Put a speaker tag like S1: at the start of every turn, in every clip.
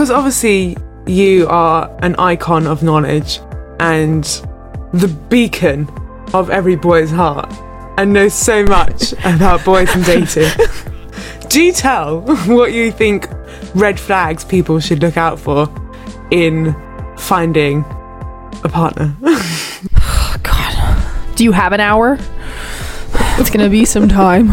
S1: because obviously you are an icon of knowledge and the beacon of every boy's heart and know so much about boys and dating. Do tell what you think red flags people should look out for in finding a partner?
S2: God. Do you have an hour? It's gonna be some time.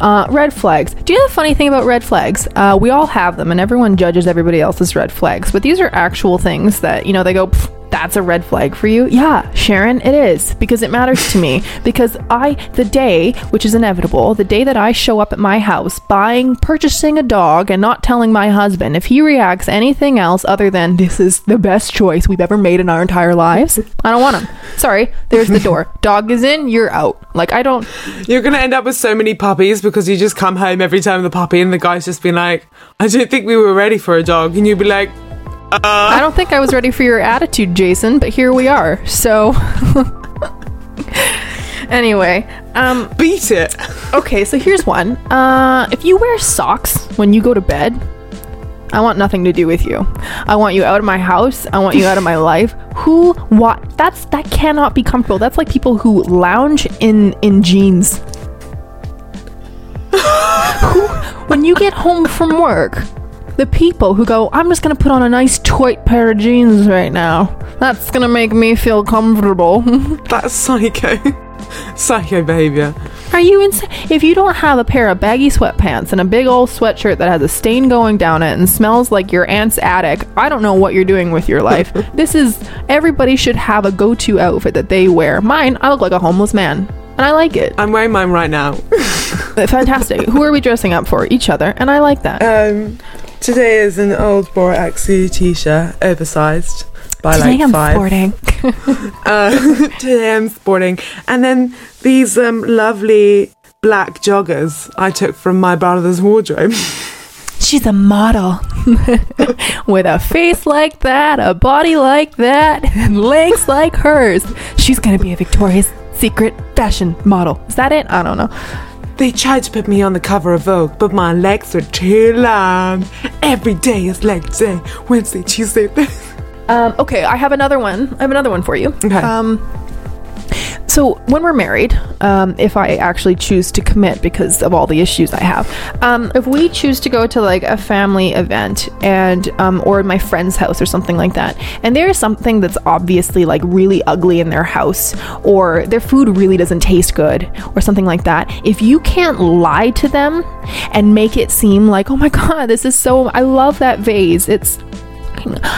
S2: Uh, red flags. Do you know the funny thing about red flags? Uh, we all have them, and everyone judges everybody else's red flags. But these are actual things that you know they go. "Pff, That's a red flag for you. Yeah, Sharon, it is because it matters to me. Because I, the day, which is inevitable, the day that I show up at my house buying, purchasing a dog, and not telling my husband, if he reacts anything else other than this is the best choice we've ever made in our entire lives, I don't want him. Sorry, there's the door. Dog is in, you're out. Like I don't.
S1: You're gonna end up with so many puppies because you just come home every time the puppy and the guy's just been like, I don't think we were ready for a dog. And you'd be like,
S2: I don't think I was ready for your attitude, Jason, but here we are. So anyway, um
S1: beat it.
S2: okay, so here's one. Uh if you wear socks when you go to bed, I want nothing to do with you. I want you out of my house. I want you out of my life. Who what that's that cannot be comfortable. That's like people who lounge in in jeans. who, when you get home from work, the people who go, I'm just gonna put on a nice tight pair of jeans right now. That's gonna make me feel comfortable.
S1: That's psycho. psycho behavior.
S2: Are you insane? If you don't have a pair of baggy sweatpants and a big old sweatshirt that has a stain going down it and smells like your aunt's attic, I don't know what you're doing with your life. this is everybody should have a go-to outfit that they wear. Mine, I look like a homeless man, and I like it.
S1: I'm wearing mine right now.
S2: Fantastic. Who are we dressing up for? Each other, and I like that.
S1: Um, today is an old Bora Aksu t-shirt, oversized by
S2: Today
S1: like
S2: I'm
S1: five.
S2: sporting.
S1: Uh, today I'm sporting, and then these um lovely black joggers I took from my brother's wardrobe.
S2: She's a model with a face like that, a body like that, and legs like hers. She's gonna be a Victoria's Secret fashion model. Is that it? I don't know.
S1: They tried to put me on the cover of Vogue, but my legs are too long. Every day is leg day. Wednesday, Tuesday, Thursday.
S2: Um, okay, I have another one. I have another one for you.
S1: Okay.
S2: Um, so when we're married, um, if I actually choose to commit because of all the issues I have, um, if we choose to go to like a family event and um, or my friend's house or something like that, and there is something that's obviously like really ugly in their house, or their food really doesn't taste good, or something like that, if you can't lie to them and make it seem like, oh my god, this is so, I love that vase. It's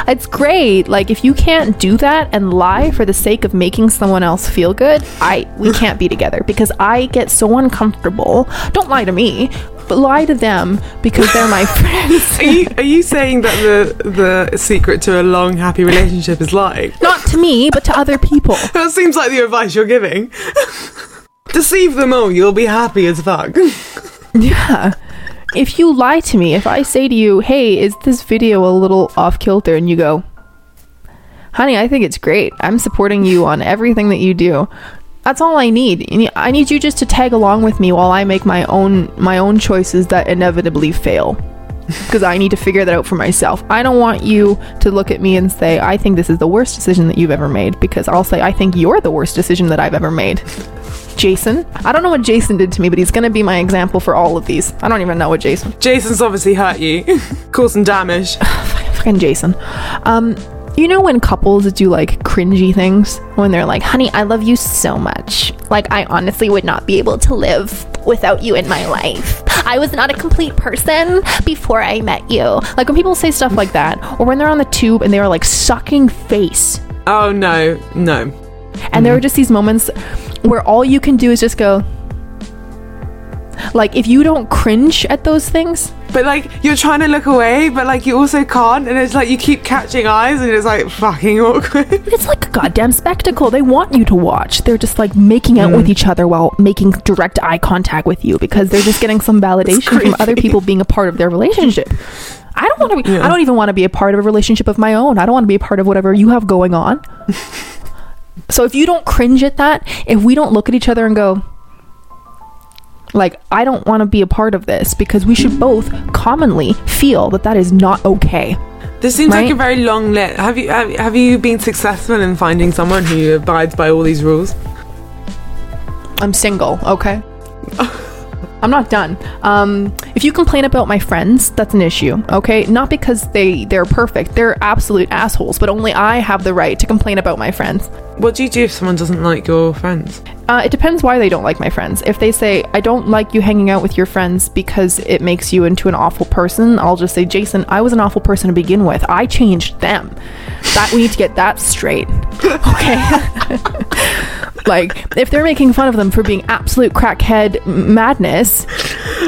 S2: it's great. Like if you can't do that and lie for the sake of making someone else feel good, I we can't be together because I get so uncomfortable. Don't lie to me, but lie to them because they're my friends.
S1: Are you, are you saying that the the secret to a long, happy relationship is lying?
S2: Not to me, but to other people.
S1: That seems like the advice you're giving. Deceive them all, you'll be happy as fuck.
S2: Yeah. If you lie to me, if I say to you, "Hey, is this video a little off kilter?" and you go, "Honey, I think it's great. I'm supporting you on everything that you do." That's all I need. I need you just to tag along with me while I make my own my own choices that inevitably fail. Because I need to figure that out for myself. I don't want you to look at me and say, I think this is the worst decision that you've ever made. Because I'll say, I think you're the worst decision that I've ever made. Jason. I don't know what Jason did to me, but he's going to be my example for all of these. I don't even know what Jason.
S1: Jason's obviously hurt you, caused some damage.
S2: Fucking Jason. Um, you know when couples do like cringy things? When they're like, honey, I love you so much. Like, I honestly would not be able to live without you in my life. I was not a complete person before I met you. Like, when people say stuff like that, or when they're on the tube and they're like sucking face,
S1: Oh no, no.
S2: and there are just these moments where all you can do is just go, like, if you don't cringe at those things,
S1: But like you're trying to look away, but like you also can't, and it's like you keep catching eyes, and it's like fucking awkward.
S2: It's like a goddamn spectacle. They want you to watch. They're just like making out with mm. each other while making direct eye contact with you because they're just getting some validation from other people being a part of their relationship. I don't want to be I don't even want to be a part of a relationship of my own. I don't want to be a part of whatever you have going on. so if you don't cringe at that, if we don't look at each other and go Like, I don't want to be a part of this because we should both commonly feel that that is not okay.
S1: This seems like a very long list. Have you have, have you been successful in finding someone who abides by all these rules?
S2: I'm single, okay? I'm not done. Um, if you complain about my friends, that's an issue, okay? Not because they they're perfect. They're absolute assholes, but only I have the right to complain about my friends.
S1: What do you do if someone doesn't like your friends?
S2: Uh, it depends why they don't like my friends. If they say, I don't like you hanging out with your friends because it makes you into an awful person, I'll just say, Jason, I was an awful person to begin with. I changed them. That we need to get that straight. Okay. like, if they're making fun of them for being absolute crackhead madness,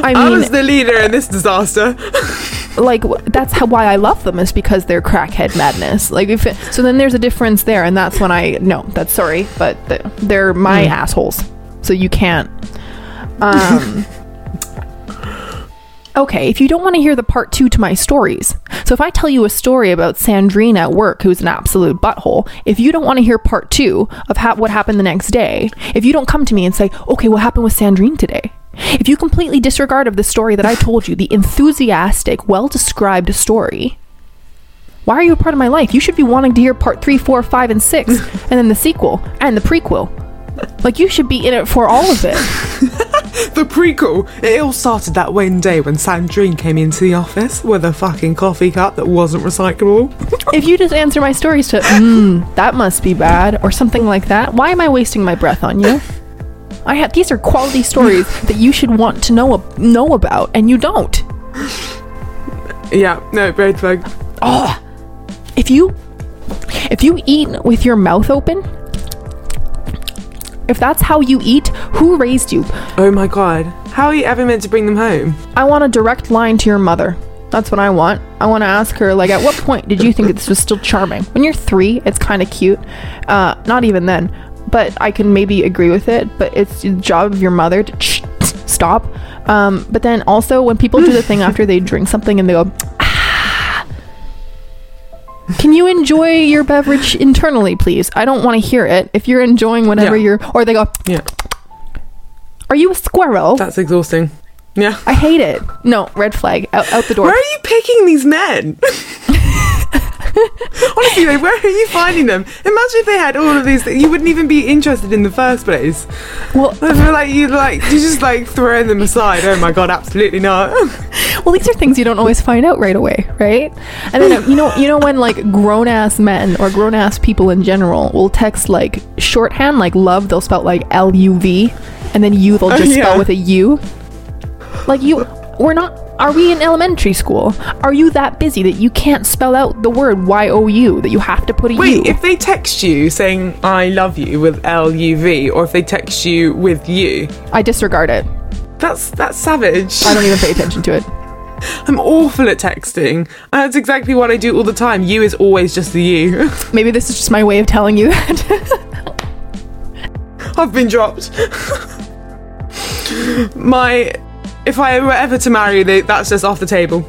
S2: I
S1: I was the leader in this disaster.
S2: like that's how why I love them is because they're crackhead madness. Like if it, so, then there's a difference there, and that's when I no, that's sorry, but th- they're my assholes, so you can't. Um. Okay, if you don't want to hear the part two to my stories, so if I tell you a story about Sandrine at work, who's an absolute butthole, if you don't want to hear part two of ha- what happened the next day, if you don't come to me and say, okay, what happened with Sandrine today? If you completely disregard of the story that I told you, the enthusiastic, well described story, why are you a part of my life? You should be wanting to hear part three, four, five, and six, and then the sequel and the prequel. Like you should be in it for all of it.
S1: the prequel. It all started that one day when Sandrine came into the office with a fucking coffee cup that wasn't recyclable.
S2: If you just answer my stories to, mm, that must be bad, or something like that, why am I wasting my breath on you? I have these are quality stories that you should want to know know about, and you don't.
S1: yeah, no, red flag.
S2: Oh, if you if you eat with your mouth open, if that's how you eat, who raised you?
S1: Oh my god. How are you ever meant to bring them home?
S2: I want a direct line to your mother. That's what I want. I want to ask her, like, at what point did you think this was still charming? When you're three, it's kind of cute. Uh, not even then, but I can maybe agree with it. But it's the job of your mother to stop. Um, but then also, when people do the thing after they drink something and they go, can you enjoy your beverage internally, please? I don't want to hear it. If you're enjoying whatever
S1: Yeah.
S2: you're, or they go,
S1: Yeah,
S2: are you a squirrel?
S1: that's exhausting. Yeah.
S2: I hate it. No, red flag. Out, out the door.
S1: Where are you picking these men? Honestly, where are you finding them? Imagine if they had all of these things. You wouldn't even be interested in the first place.
S2: Well,
S1: I feel like you like you just like throwing them aside. Oh my god, absolutely not.
S2: well, these are things you don't always find out right away, right? And then you know, you know when like grown ass men or grown ass people in general will text like shorthand, like love, they'll spell like L U V, and then you they'll oh, just
S1: yeah.
S2: spell with a U. Like you, we're not. Are we in elementary school? Are you that busy that you can't spell out the word Y O U? That you have to put a U?
S1: Wait, if they text you saying "I love you" with L U V, or if they text you with "you,"
S2: I disregard it.
S1: that's that's savage.
S2: I don't even pay attention to it.
S1: I'm awful at texting. And that's exactly what I do all the time. You is always just the you.
S2: Maybe this is just my way of telling you that.
S1: I've been dropped. My, if I were ever to marry you, they, that's just off the table.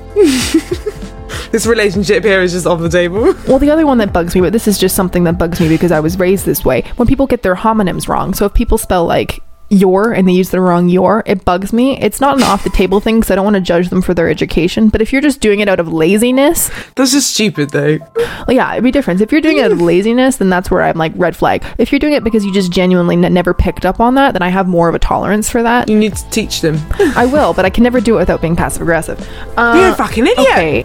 S1: this relationship here is just off the table.
S2: Well, the other one that bugs me, but this is just something that bugs me because I was raised this way. When people get their homonyms wrong, so if people spell like your and they use the wrong your, it bugs me. It's not an off the table thing because I don't want to judge them for their education. But if you're just doing it out of laziness,
S1: That's just stupid, though.
S2: well, yeah, it'd be different. If you're doing it out of laziness, then that's where I'm like red flag. If you're doing it because you just genuinely n- never picked up on that, then I have more of a tolerance for that.
S1: You need to teach them.
S2: I will, but I can never do it without being passive aggressive. Uh,
S1: You're a fucking idiot.
S2: Okay.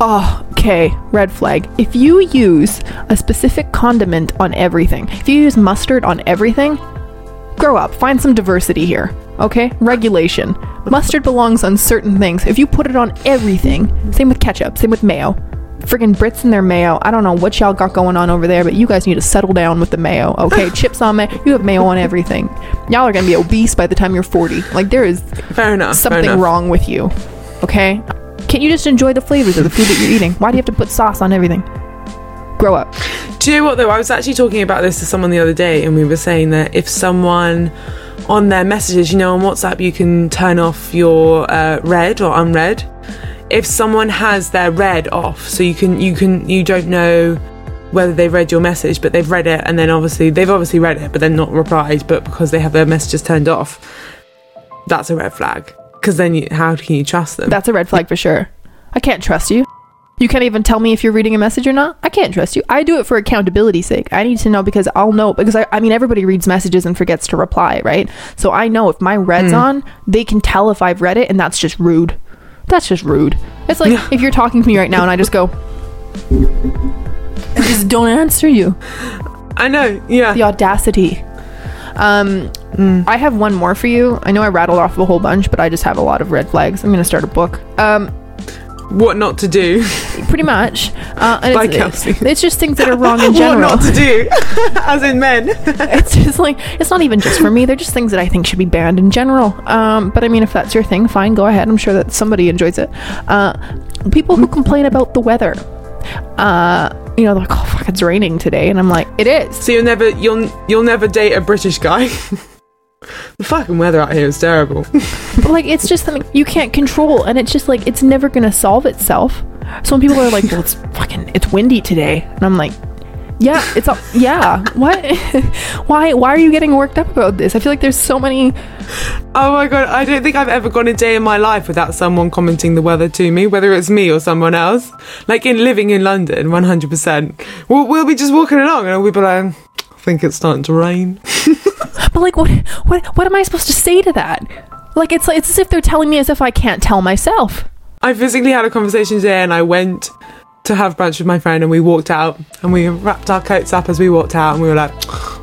S2: Oh, okay. Red flag. If you use a specific condiment on everything, if you use mustard on everything, grow up. Find some diversity here. Okay? Regulation. Mustard belongs on certain things. If you put it on everything, same with ketchup, same with mayo. Friggin' Brits and their mayo. I don't know what y'all got going on over there, but you guys need to settle down with the mayo, okay? Chips on mayo. You have mayo on everything. Y'all are gonna be obese by the time you're 40. Like, there is
S1: Fair enough. fair
S2: something
S1: enough.
S2: wrong with you. Okay? Can't you just enjoy the flavors of the food that you're eating? Why do you have to put sauce on everything? Grow up.
S1: Do you know what though? I was actually talking about this to someone the other day, and we were saying that if someone on their messages, you know, on WhatsApp, you can turn off your uh, read or unread. If someone has their read off, so you can you can you don't know whether they've read your message, but they've read it, and then obviously they've obviously read it, but then not replied, but because they have their messages turned off. that's a red flag. Because then, you, how can you trust them?
S2: That's a red flag for sure. I can't trust you. You can't even tell me if you're reading a message or not. I can't trust you. I do it for accountability's sake. I need to know because I'll know because I, I mean everybody reads messages and forgets to reply, right? So I know if my red's on, they can tell if I've read it, and that's just rude. That's just rude. It's like if you're talking to me right now and I just go, I just don't answer you.
S1: I know, yeah.
S2: The audacity. Um, I have one more for you. I know I rattled off a whole bunch, but I just have a lot of red flags. I'm gonna start a book. Um,
S1: What not to do.
S2: pretty much. Uh, and
S1: By
S2: it's,
S1: Kelsey.
S2: it's just things that are wrong in general.
S1: what not to do. As in men.
S2: it's just like it's not even just for me. They're just things that I think should be banned in general. Um, but I mean, if that's your thing, fine, go ahead. I'm sure that somebody enjoys it. Uh, people who complain about the weather. Uh, you know, like, oh fuck, it's raining today, and I'm like, it is.
S1: So you'll never you'll you'll never date a British guy. the fucking weather out here is terrible.
S2: But like, it's just something you can't control, and it's just like it's never gonna solve itself. So when people are like, well, it's fucking, it's windy today, and I'm like. Yeah, it's all, yeah. What? why? Why are you getting worked up about this? I feel like there's so many
S1: Oh my god, I don't think I've ever gone a day in my life without someone commenting the weather to me, whether it's me or someone else. Like in living in London, 100%. We'll, we'll be just walking along and we'll be like, I think it's starting to rain.
S2: But like, what, what, what am I supposed to say to that? Like, it's like it's as if they're telling me as if I can't tell myself.
S1: I physically had a conversation today and I went to have brunch with my friend and we walked out and we wrapped our coats up as we walked out and we were like,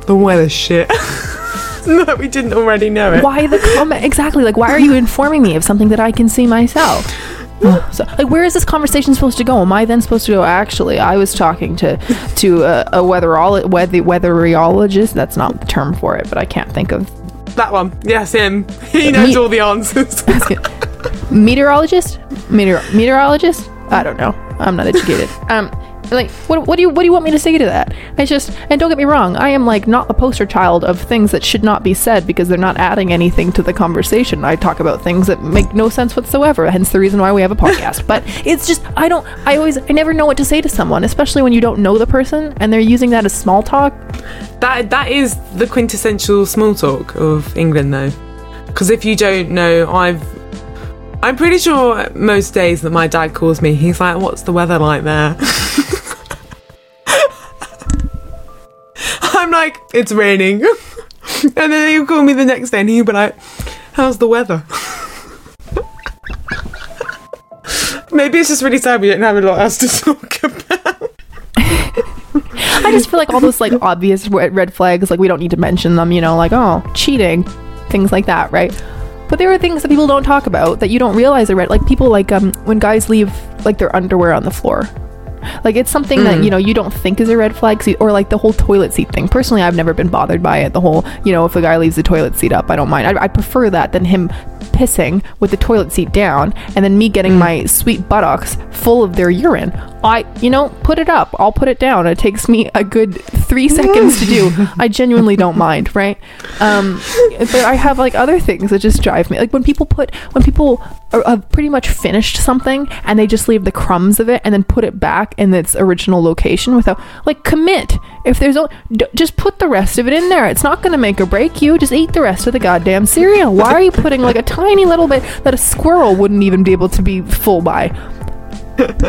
S1: the weather's shit. no, we didn't already know it.
S2: Why the comment exactly? Like, why are you informing me of something that I can see myself? So, like, where is this conversation supposed to go? Am I then supposed to go? Actually, I was talking to to a, a weatherolo- weather weatherologist. That's not the term for it, but I can't think of
S1: That one. Yes, him. He knows
S2: Me-
S1: all the answers.
S2: meteorologist. Meteor meteorologist. I don't know. I'm not educated. Um, like, what, what do you what do you want me to say to that? It's just, and don't get me wrong, I am like not the poster child of things that should not be said because they're not adding anything to the conversation. I talk about things that make no sense whatsoever. Hence the reason why we have a podcast. but it's just, I don't, I always, I never know what to say to someone, especially when you don't know the person and they're using that as small talk.
S1: That that is the quintessential small talk of England, though. Because if you don't know, I've I'm pretty sure most days that my dad calls me, he's like, "What's the weather like there?" "It's raining," and then he'll call me the next day, and he'll be like, "How's the weather?" Maybe it's just really sad we don't have a lot else to talk about.
S2: I just feel like all those like obvious red flags, like we don't need to mention them, you know, like oh, cheating, things like that, right? But there are things that people don't talk about that you don't realize are red. Like people like um when guys leave like their underwear on the floor. Like it's something that mm. you know you don't think is a red flag, so- or like the whole toilet seat thing. Personally, I've never been bothered by it. The whole you know if a guy leaves the toilet seat up, I don't mind. I, I prefer that than him pissing with the toilet seat down and then me getting mm. my sweet buttocks full of their urine. I you know put it up. I'll put it down. It takes me a good three seconds to do. I genuinely don't mind, right? Um, but I have like other things that just drive me. Like when people put when people are, have pretty much finished something and they just leave the crumbs of it and then put it back in its original location without like commit. If there's o- d- just put the rest of it in there. It's not going to make or break you. Just eat the rest of the goddamn cereal. Why are you putting like a tiny little bit that a squirrel wouldn't even be able to be full by?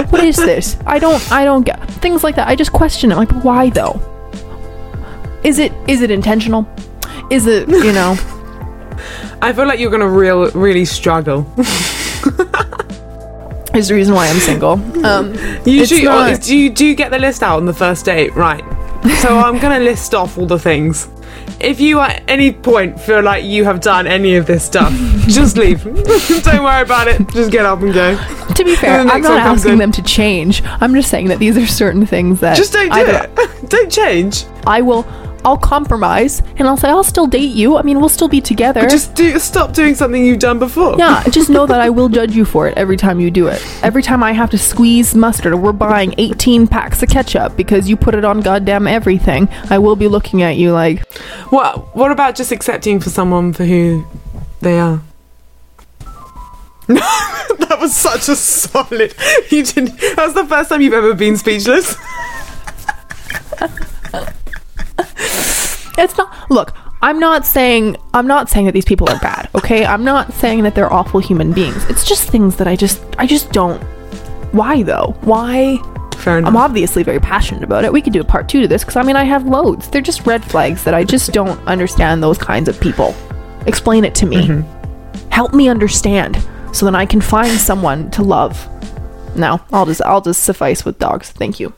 S2: What is this? I don't I don't get things like that. I just question it. Like why though? Is it is it intentional? Is it you know?
S1: I feel like you're gonna real really struggle.
S2: is the reason why I'm single. Um,
S1: Usually,
S2: not-
S1: do you do you get the list out on the first date? Right. So I'm gonna list off all the things. If you at any point feel like you have done any of this stuff, just leave. don't worry about it. Just get up and go.
S2: to be fair, I'm not asking them to change. I'm just saying that these are certain things that
S1: Just don't do
S2: either
S1: it. don't change.
S2: I will. I'll compromise and I'll say I'll still date you. I mean, we'll still be together.
S1: Just do stop doing something you've done before.
S2: yeah, just know that I will judge you for it every time you do it. Every time I have to squeeze mustard or we're buying 18 packs of ketchup because you put it on goddamn everything, I will be looking at you like,
S1: What What about just accepting for someone for who they are? that was such a solid. You didn't. That was the first time you've ever been speechless.
S2: It's not. Look, I'm not saying I'm not saying that these people are bad, okay? I'm not saying that they're awful human beings. It's just things that I just I just don't why though? Why?
S1: Fair enough.
S2: I'm obviously very passionate about it. We could do a part 2 to this cuz I mean I have loads. They're just red flags that I just don't understand those kinds of people. Explain it to me. Mm-hmm. Help me understand so then I can find someone to love. No, I'll just I'll just suffice with dogs. Thank you.